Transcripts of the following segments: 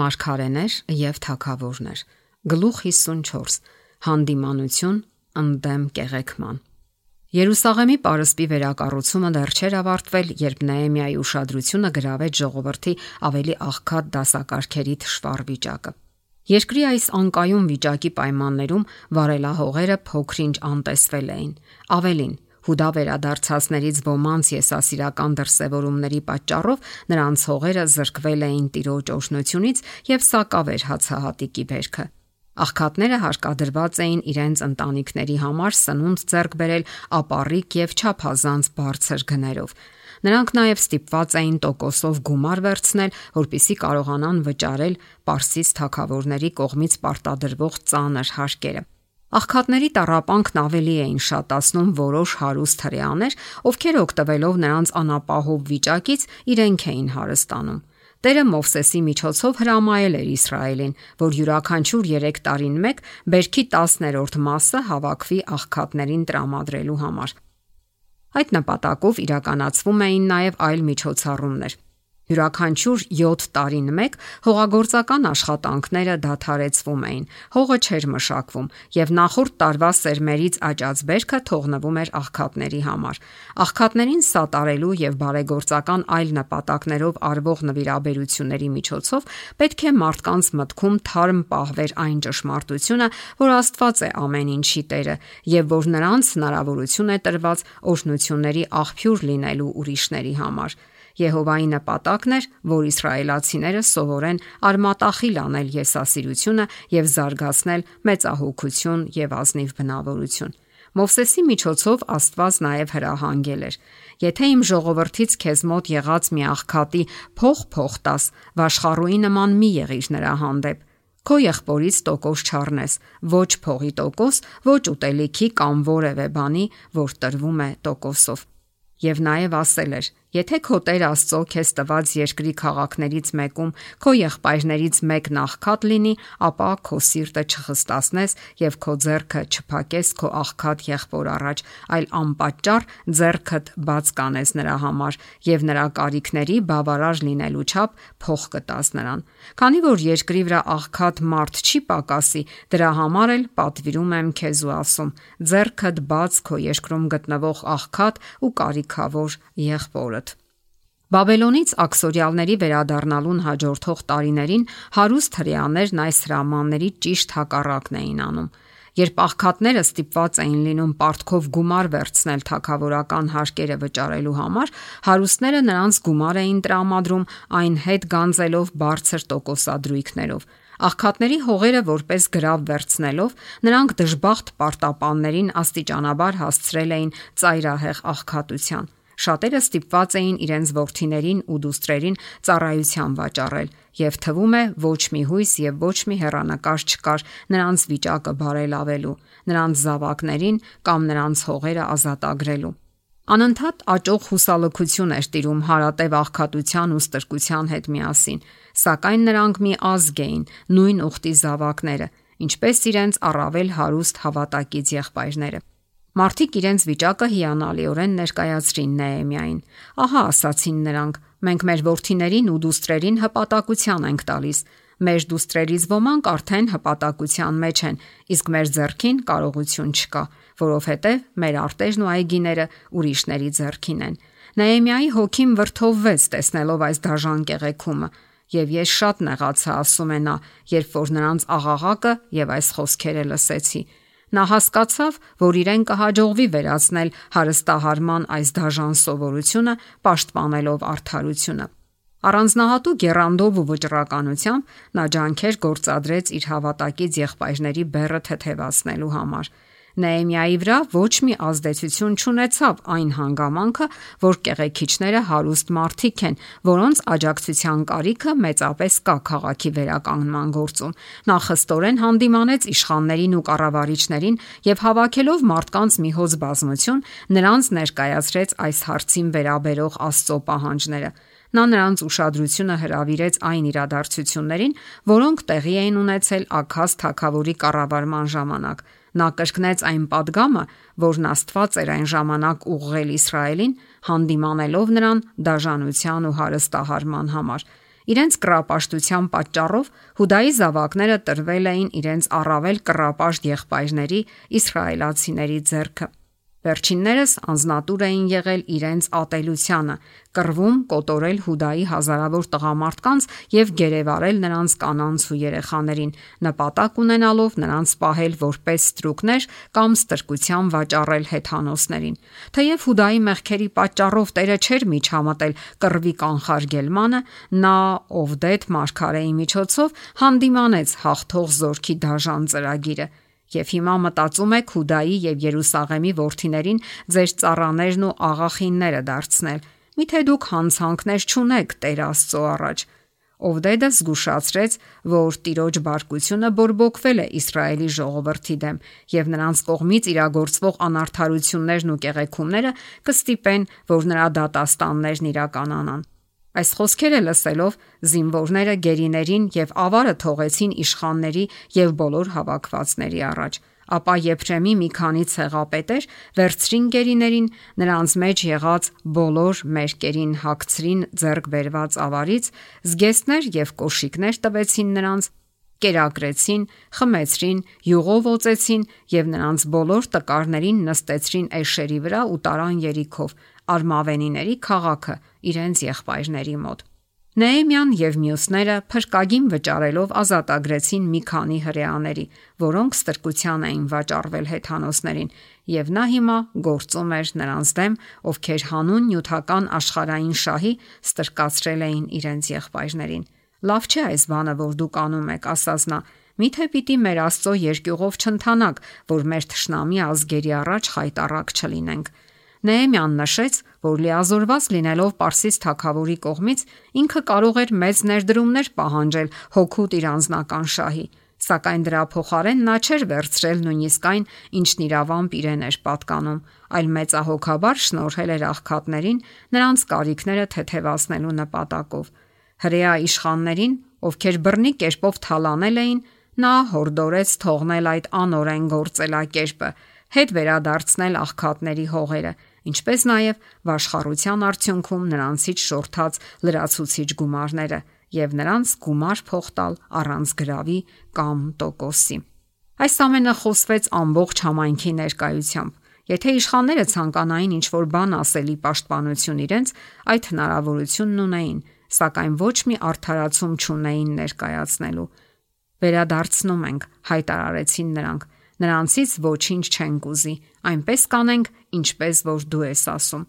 Մարգարեներ եւ Թագավորներ Գլուխ 54 Հանդիմանություն ընդդեմ կեղեքման Երուսաղեմի պարսպի վերակառուցումը դեռ չէր ավարտվել, երբ Նեեմիայի ուշադրությունը գրավեց ժողովրդի ավելի աղքատ դասակարգերի թշվառ վիճակը։ Երկրի այս անկայուն վիճակի պայմաններում վարելահողերը փոքրինչ անտեսվել էին։ Ավելին, Հուդա վերադարձածներից ոմանց եսասիրական դրսևորումների պատճառով նրանց հողերը զրկվել էին տիրոջ օշնությունից եւ սակավ էր հացահատիկի բերքը։ Աղքատները հարկադրված էին իրենց ընտանիքների համար սնունդ ձեռք բերել ապառիկ եւ չափազանց բարձր գներով։ Նրանք նաև ստիպված էին տոկոսով գումար վերցնել, որpիսի կարողանան վճարել Պարսից թագավորների կողմից պարտադրվող ծանր հարկերը։ Աղքատների տառապանքն ավելի էին շատացնում որոշ հարուստ հрեաներ, ովքեր օգտվելով նրանց անապահով վիճակից իրենք էին հարստանում։ Տերը Մովսեսի միջոցով հրամայել էր Իսրայելին, որ յուրաքանչյուր 3 տարին մեկ բերքի 10-րդ մասը հավաքվի աղքատներին տրամադրելու համար։ Այդ նպատակով իրականացվում էին նաև այլ միջոցառումներ։ Յուրաքանչյուր 7 տարին մեկ հողագործական աշխատանքները դադարեցվում էին, հողը չէր մշակվում եւ նախորդ տարվա սերմերից աճած բերքը թողնվում էր աղքատների համար։ Աղքատներին սատարելու եւ բարեգործական այլ նպատակներով արվող նվիրաբերությունների միջոցով պետք է մարդկանց մտքում թարմ պահվեր այն ճշմարտությունը, որ Աստված է ամեն ինչի Տերը եւ որ նրանց հնարավորություն է տրված օրհնությունների աղբյուր լինելու ուրիշների համար։ Եհովայի նպատակն էր, որ իսրայելացիները սովորեն արմատախիլ անել եսասիրությունը եւ զարգացնել մեծահոգություն եւ ազնիվ բնավորություն։ Մովսեսի միջոցով Աստված նաև հրահանգել էր. Եթե իմ ժողովրդից քեզ մոտ եղած մի աղքատի փող փող տաս, վաշխառուի նման մի եղիր նրա հանդեպ։ Քո եղբորից տոկոս չառնես, ոչ փողի տոկոս, ոչ ուտելիքի կամ որևէ բանի, որ տրվում է տոկոսով։ Եվ նաև ասել էր. Եթե քո Տեր Աստծո քեզ տված երկրի քաղաքներից մեկում քո եղբայրներից մեկն աղքատ լինի, ապա քո սիրտը չխստացնես եւ քո ձեռքը չփակես քո աղքատ եղբոր առաջ, այլ անպատճառ ձեռքդ բաց կանես նրա համար եւ նրա կարիքների բավարար լինելու չափ փող կտաս նրան։ Քանի որ երկրի վրա աղքատ մարդ չի պակասի, դրա համար էլ պատվիրում եմ քեզ ու ասում. ձեռքդ բաց քո երկրում գտնվող աղքատ ու կարիքավոր եղբորդ Բաբելոնից աքսորիալների վերադառնալուն հաջորդող տարիներին հարուստ հրեաներն այս հրամանների ճիշտ հակառակն էին անում։ Երբ աղքատները ստիպված էին լինում պարտքով գումար վերցնել թակավորական հարկերը վճարելու համար, հարուստները նրանց գումար էին տրամադրում այն հետ գանձելով բարձր տոկոսադրույքներով։ Աղքատների հողերը որպես գրավ վերցնելով, նրանք դժբախտ պարտապաններին աստիճանաբար հասցրել էին ծայրահեղ աղքատության։ Շատերը ստիպված էին իրենց ворթիներին ու դուստրերին ծառայության վաճառել, եւ թվում է ոչ մի հույս եւ ոչ մի հեռանկար չկար նրանց վիճակը բարելավելու, նրանց զավակներին կամ նրանց հողերը ազատագրելու։ Անընդհատ աճող հուսալքություն էր տիրում հարատև աղքատության ու ստրկության հետ միասին, սակայն նրանք մի ազգ էին, նույն ուխտի զավակները, ինչպես իրենց առավել հարուստ հավատակից եղբայրները։ Մարդիկ իրենց վիճակը հիանալիորեն ներկայացրին Նեեմիային։ Ահա ասացին նրանք. մենք մեր ворթիներին ու դուստրերին հպատակության ենք տալիս։ Մեր դուստրերից ոմանք արդեն հպատակության մեջ են, իսկ մեր ձեռքին կարողություն չկա, որովհետև մեր արտերն ու այգիները ուրիշների ձեռքին են։ Նեեմիայի հոգին վրթովվեց տեսնելով այս դաժան կեղեքումը եւ ես շատ նեղացա ասում է նա, երբ որ նրանց աղաղակը եւ այս խոսքերը լսեցի։ Նա հասկացավ, որ իրեն կհաջողվի վերացնել հարստահարման այս դաժան սովորությունը, պաշտպանելով արդարությունը։ Առանձնահատուկ երանդով ու վճռականությամբ նա ջանքեր գործադրեց իր հավատակից եղբայրների բեռը թեթևացնելու համար։ Նեեմիայի վրա ոչ մի ազդեցություն չունեցավ այն հանգամանքը, որ կեղեքիչները հարուստ մարդիկ են, որոնց աջակցության կարիքը մեծապես կա քաղաքի վերականգնման գործում։ Նա խստորեն հանդիմանեց իշխաններին ու կառավարիչներին եւ հավաքելով մարդկանց մի հոծ բազմություն, նրանց ներկայացրեց այս հարցին վերաբերող Աստծո պահանջները։ Նա նրանց ուշադրությունը հրավիրեց այն իրադարձություններին, որոնք տեղի էին ունեցել Աքազ թագավորի կառավարման ժամանակ Նա կրկնեց այն падգամը, որն Աստված էր այն ժամանակ ուղղել Իսրայելին, հանդիմանելով նրան դաժանության ու հարստահարման համար։ Իրենց կրապաշտության պատճառով Հուդայի զավակները տրվել էին իրենց առավել կրապաշտ եղբայրների իսրայելացիների ձեռքը։ Վերջիններս անznատուր էին եղել իրենց ատելությանը, կռվում կոտորել Հուդայի հազարավոր տղամարդկանց եւ գերեվարել նրանց կանանց ու երեխաներին, նպատակ ունենալով նրանց պահել որպես ստրուկներ կամ ստրկության վաճառել հեթանոսներին։ Թեև Հուդայի մեղքերի պատճառով Տերը չէր միջամտել կռվի կանխարգելմանը, նա Օվդետ մարգարեի միջոցով հանդիմանեց հաղթող զորքի դաժան ծրագիրը Եվ հիմա մտածում եք Հուդայի եւ Երուսաղեմի worthiներին ձեր ծառաներն ու աղախինները դարձնել։ Միթե դուք հանցանքներ չունեք Տեր Աստծո առաջ։ Օվդեդը զգուշացրեց, որ Տիրոջ բարկությունը բորբոքվել է Իսրայելի ժողովրդի դեմ, եւ նրանց կողմից իրագործվող անարթարություններն ու կեղեքումները կստիպեն, որ նրա դատաստաններն իրականանան։ Այս խոսքերը լսելով զինվորները գերիներին եւ ավարը թողեցին իշխանների եւ բոլոր հավաքվածների առաջ ապա Եփրեմի մի քանի ցեղապետեր վերցրին գերիներին, նրանց մեջ եղած բոլոր մերկերին հագցրին ձեռք բերված ավարից, զգեստներ եւ կոշիկներ տվեցին նրանց, կերակրեցին, խմեցրին, յուղով օծեցին եւ նրանց բոլոր տկարներին նստեցրին էշերի վրա ու տարան երիքով արմավենիների քաղաքը իրենց եղբայրների մոտ։ Նեեմյան եւ մյուսները փրկագին վճարելով ազատագրեցին մի քանի հрьяաների, որոնք ստրկության էին վաճառվել հեթանոսներին, եւ նա հիմա գործում էր նրանց դեմ, ովքեր հանուն նյութական աշխարհային շահի ստրկացրել էին իրենց եղբայրներին։ Լավ չէ այս բանը, որ դուք անում եք, ասաց նա։ Միթե պիտի մեր Աստծո երկյուղով չընթանանք, որ մեր ճշնամի ազգերի առաջ խայտառակ չլինենք։ Նեեմյան նշեց, որ լիազորված լինելով Պարսից թագավորի կողմից ինքը կարող էր մեծ ներդրումներ պահանջել հոգուտ իր անznական շահի, սակայն դրա փոխարեն նա չէր վերցրել նույնիսկ այն, ինչն իրավամբ իրեն էր պատկանում, այլ մեծահոգաբար շնորհել էր աղքատներին նրանց կարիքները թեթևացնելու նպատակով։ Հրեա իշխաններին, ովքեր բռնի կերպով թալանել էին, նա հորդորեց թողնել այդ անօրեն գործելակերպը, հետ վերադարձնել աղքատների հողերը ինչպես նաև վաշխառության արդյունքում նրանցից շորթած լրացուցիչ գումարները եւ նրանց գումար փոխտալ առանց գրավի կամ տոկոսի։ Այս ամենը խոսվեց ամբողջ համայնքի ներկայությամբ։ Եթե իշխանները ցանկանային ինչ-որ բան ասելի պաշտպանություն իրենց, այդ հնարավորությունն ունեին, սակայն ոչ մի արդարացում չունեին ներկայացնելու։ Վերադարձնում ենք, հայտարարեցին նրանք Նրանցից ոչինչ չենք ուզի, այնպես կանենք, ինչպես որ դու ես ասում։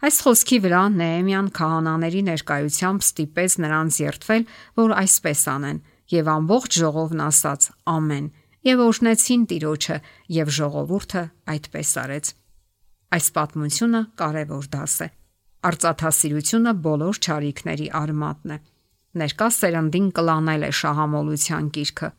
Այս խոսքի վրա Նեեմյան քահանաների ներկայությամբ ստիպեց նրանց երթվել, որ այսպես անեն, եւ ամբողջ ժողովն ասաց. Ամեն։ Եվ օրհնեցին Տիրոջը, եւ ժողովուրդը այդպես արեց։ Այս պատմությունը կարևոր դաս է։ Արծաթասիրությունը բոլոր ճարիքների արմատն է։ Ներկա սերնդին կլանել է շահամոլության կիրքը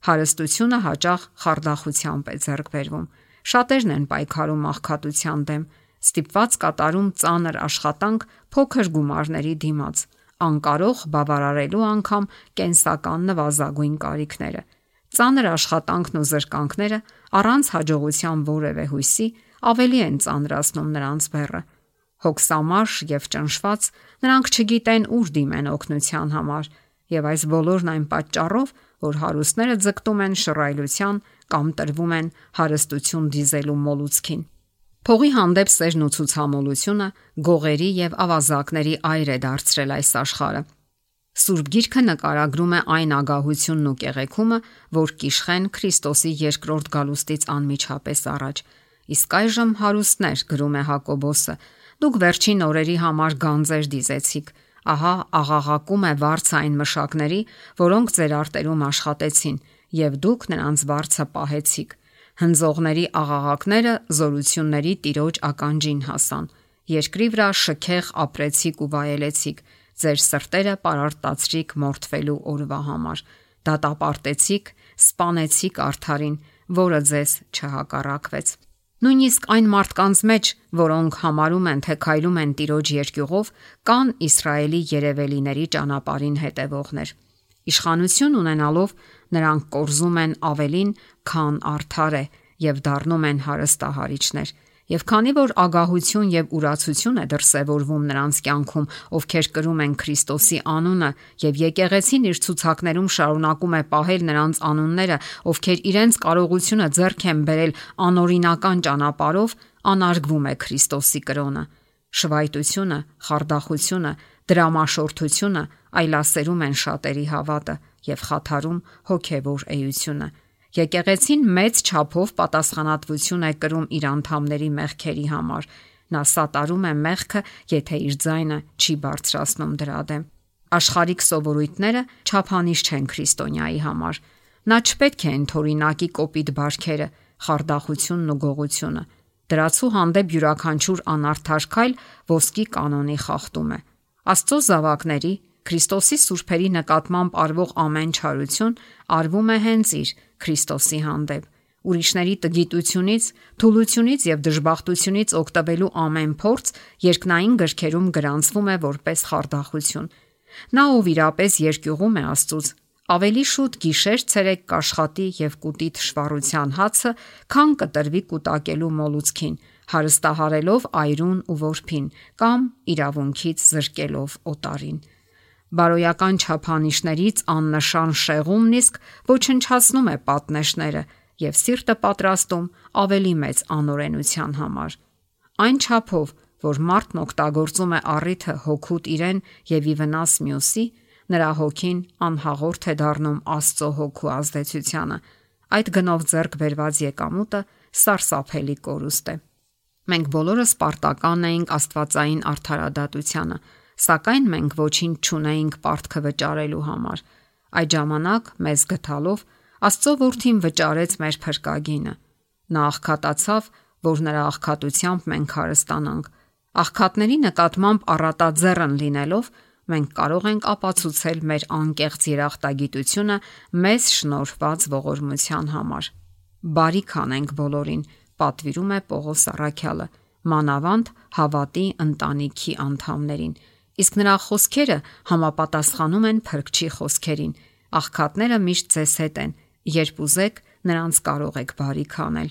Հարստությունը հաճախ խարդախությամբ է ձեռք բերվում։ Շատերն են պայքարում աղքատության դեմ, ստիպված կատարում ծանր աշխատանք փոքր գումարների դիմաց, անկարող բավարարելու անգամ կենսական նվազագույն կարիքները։ Ծանր աշխատանքն ու զրկանքները առանց հաջողության որևէ հույսի ավելի են ծանրացնում նրանց բեռը։ Հոգսամարշ եւ ճնշված նրանք չգիտեն ուր դիմեն օգնության համար, եւ այս բոլորն այն պատճառով, որ հարուստները ձգտում են շռայլության կամ տրվում են հարստություն դիզելու մոլուցքին։ Փողի հանդեպ սերն ու ցուցամոլությունը գողերի եւ ավազակների այր է դարձրել այս աշխարհը։ Սուրբ Գիրքը նկարագրում է այն ագահությունն ու կեղեքումը, որ կիշխեն Քրիստոսի երկրորդ գալուստից անմիջապես առաջ։ Իսկ այժմ հարուստներ գրում է Հակոբոսը։ Դուք վերջին օրերի համար գանձեր դիզեցիք ահա աղաղակում է վարцային մշակների, որոնք ձեր արտերում աշխատեցին, եւ դուք նրանց վարцը պահեցիք։ Հնձողների աղաղակները զորությունների տիրոջ ականջին հասան։ Երկրի վրա շքեղ ապրեցիք ու վայելեցիք։ Ձեր սրտերը պարարտացրիք մորթվելու օրվա համար։ Դատապարտեցիք, սپانեցիք արթարին, որը ձեզ չհակառակվեց։ Նույնիսկ այն մարդկանց մեջ, որոնք համարում են, թե քայլում են Տիրոջ երկյուղով, կան Իսրայելի երևելիների ճանապարհին հետևողներ։ Իշխանություն ունենալով նրանք կորզում են ավելին, քան արդար է եւ դառնում են հարստահարիչներ։ Եվ քանի որ ագահություն եւ ուրացություն է դրսևորվում նրանց կյանքում, ովքեր կրում են Քրիստոսի անունը, եւ եկեղեցին իր ցուցակներում շարունակում է պահել նրանց անունները, ովքեր իրենց կարողությունը ձեռք են բերել անօրինական ճանապարով, անարգվում է Քրիստոսի կրոնը։ Շվայտությունը, խարդախությունը, դրամաշորթությունը այլասերում են շատերի հավատը եւ խաթարում հոգեվոր էությունը։ Եկեղեցին մեծ չափով պատասխանատվություն է կրում իր անդամների մեղքերի համար։ Նա սատարում է մեղքը, եթե իր ձայնը չի բարձրացնում դրա դեմ։ Աշխարհիկ սովորույթները չափանիշ չեն քրիստոնյայի համար։ Նա չպետք է ընթորինակի կոպիտ բարքերը, խարդախությունն ու գողությունը։ Դրացու հանդեպ յուրաքանչյուր անարդար քայլ ոսկի կանոնի խախտում է։ Աստծո զավակների Քրիստոսի սուրբերի նկատմամբ արվող ամեն չարություն արվում է հենց իր Քրիստոսի հանդեպ ուրիշների տգիտությունից, թուլությունից եւ դժբախտությունից օգտվելու ամեն փորձ երկնային գրքերում գրանցվում է որպես խարդախություն։ Նա ով իրապես երկյուղում է Աստծուց, ավելի շուտ գիշեր ցերեկ կաշխատի եւ կուտի դժվարության հացը, քան կտրվի կուտակելու մոլուցքին, հարստահարելով այրուն ու ворփին կամ իրավունքից զրկելով օտարին։ Բարոյական չափանիշներից աննշան շեղումն իսկ ոչնչացնում է պատնեշները եւ սիրտը պատրաստում ավելի մեծ անօրենության համար։ Այն չափով, որ մարդն օգտագործում է առիթը հոգուտ իրեն եւ ի վնաս մյուսի, նրա հոգին անհաղորդ է դառնում Աստծո հոգու ազդեցությանը։ Այդ գնով ձեռք բերված եկամուտը սարսափելի կորուստ է։ Մենք բոլորս պարտական էինք Աստվածային արդարադատությանը, սակայն մենք ոչինչ չունեինք պարտքը վճարելու համար։ Այդ ժամանակ մեզ գտալով Աստծո որդին վճարեց մեր փրկագինը։ Նա աղքատացավ, որ նրա աղքատությամբ մենք հարստանանք։ Աղքատների նկատմամբ առատաձեռն լինելով մենք կարող ենք ապացուցել մեր անկեղծ երախտագիտությունը մեզ շնորհված ողորմության համար։ Բարիք անենք բոլորին, պատվիրում է Պողոս Առաքյալը, մանավանդ հավատի ընտանիքի անդամներին։ Իսկ նրա խոսքերը համապատասխանում են Փրկչի խոսքերին. աղքատները միշտ ձեզ հետ են, երբ ուզեք, նրանց կարող եք բարիք անել։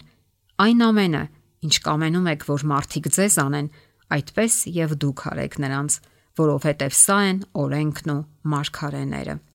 Այն ամենը, ինչ կամենում եք, որ մարդիկ ձեզ անեն, այդպես եւ դուք արեք նրանց, որովհետեւ սա են օրենքն ու մարգարեները։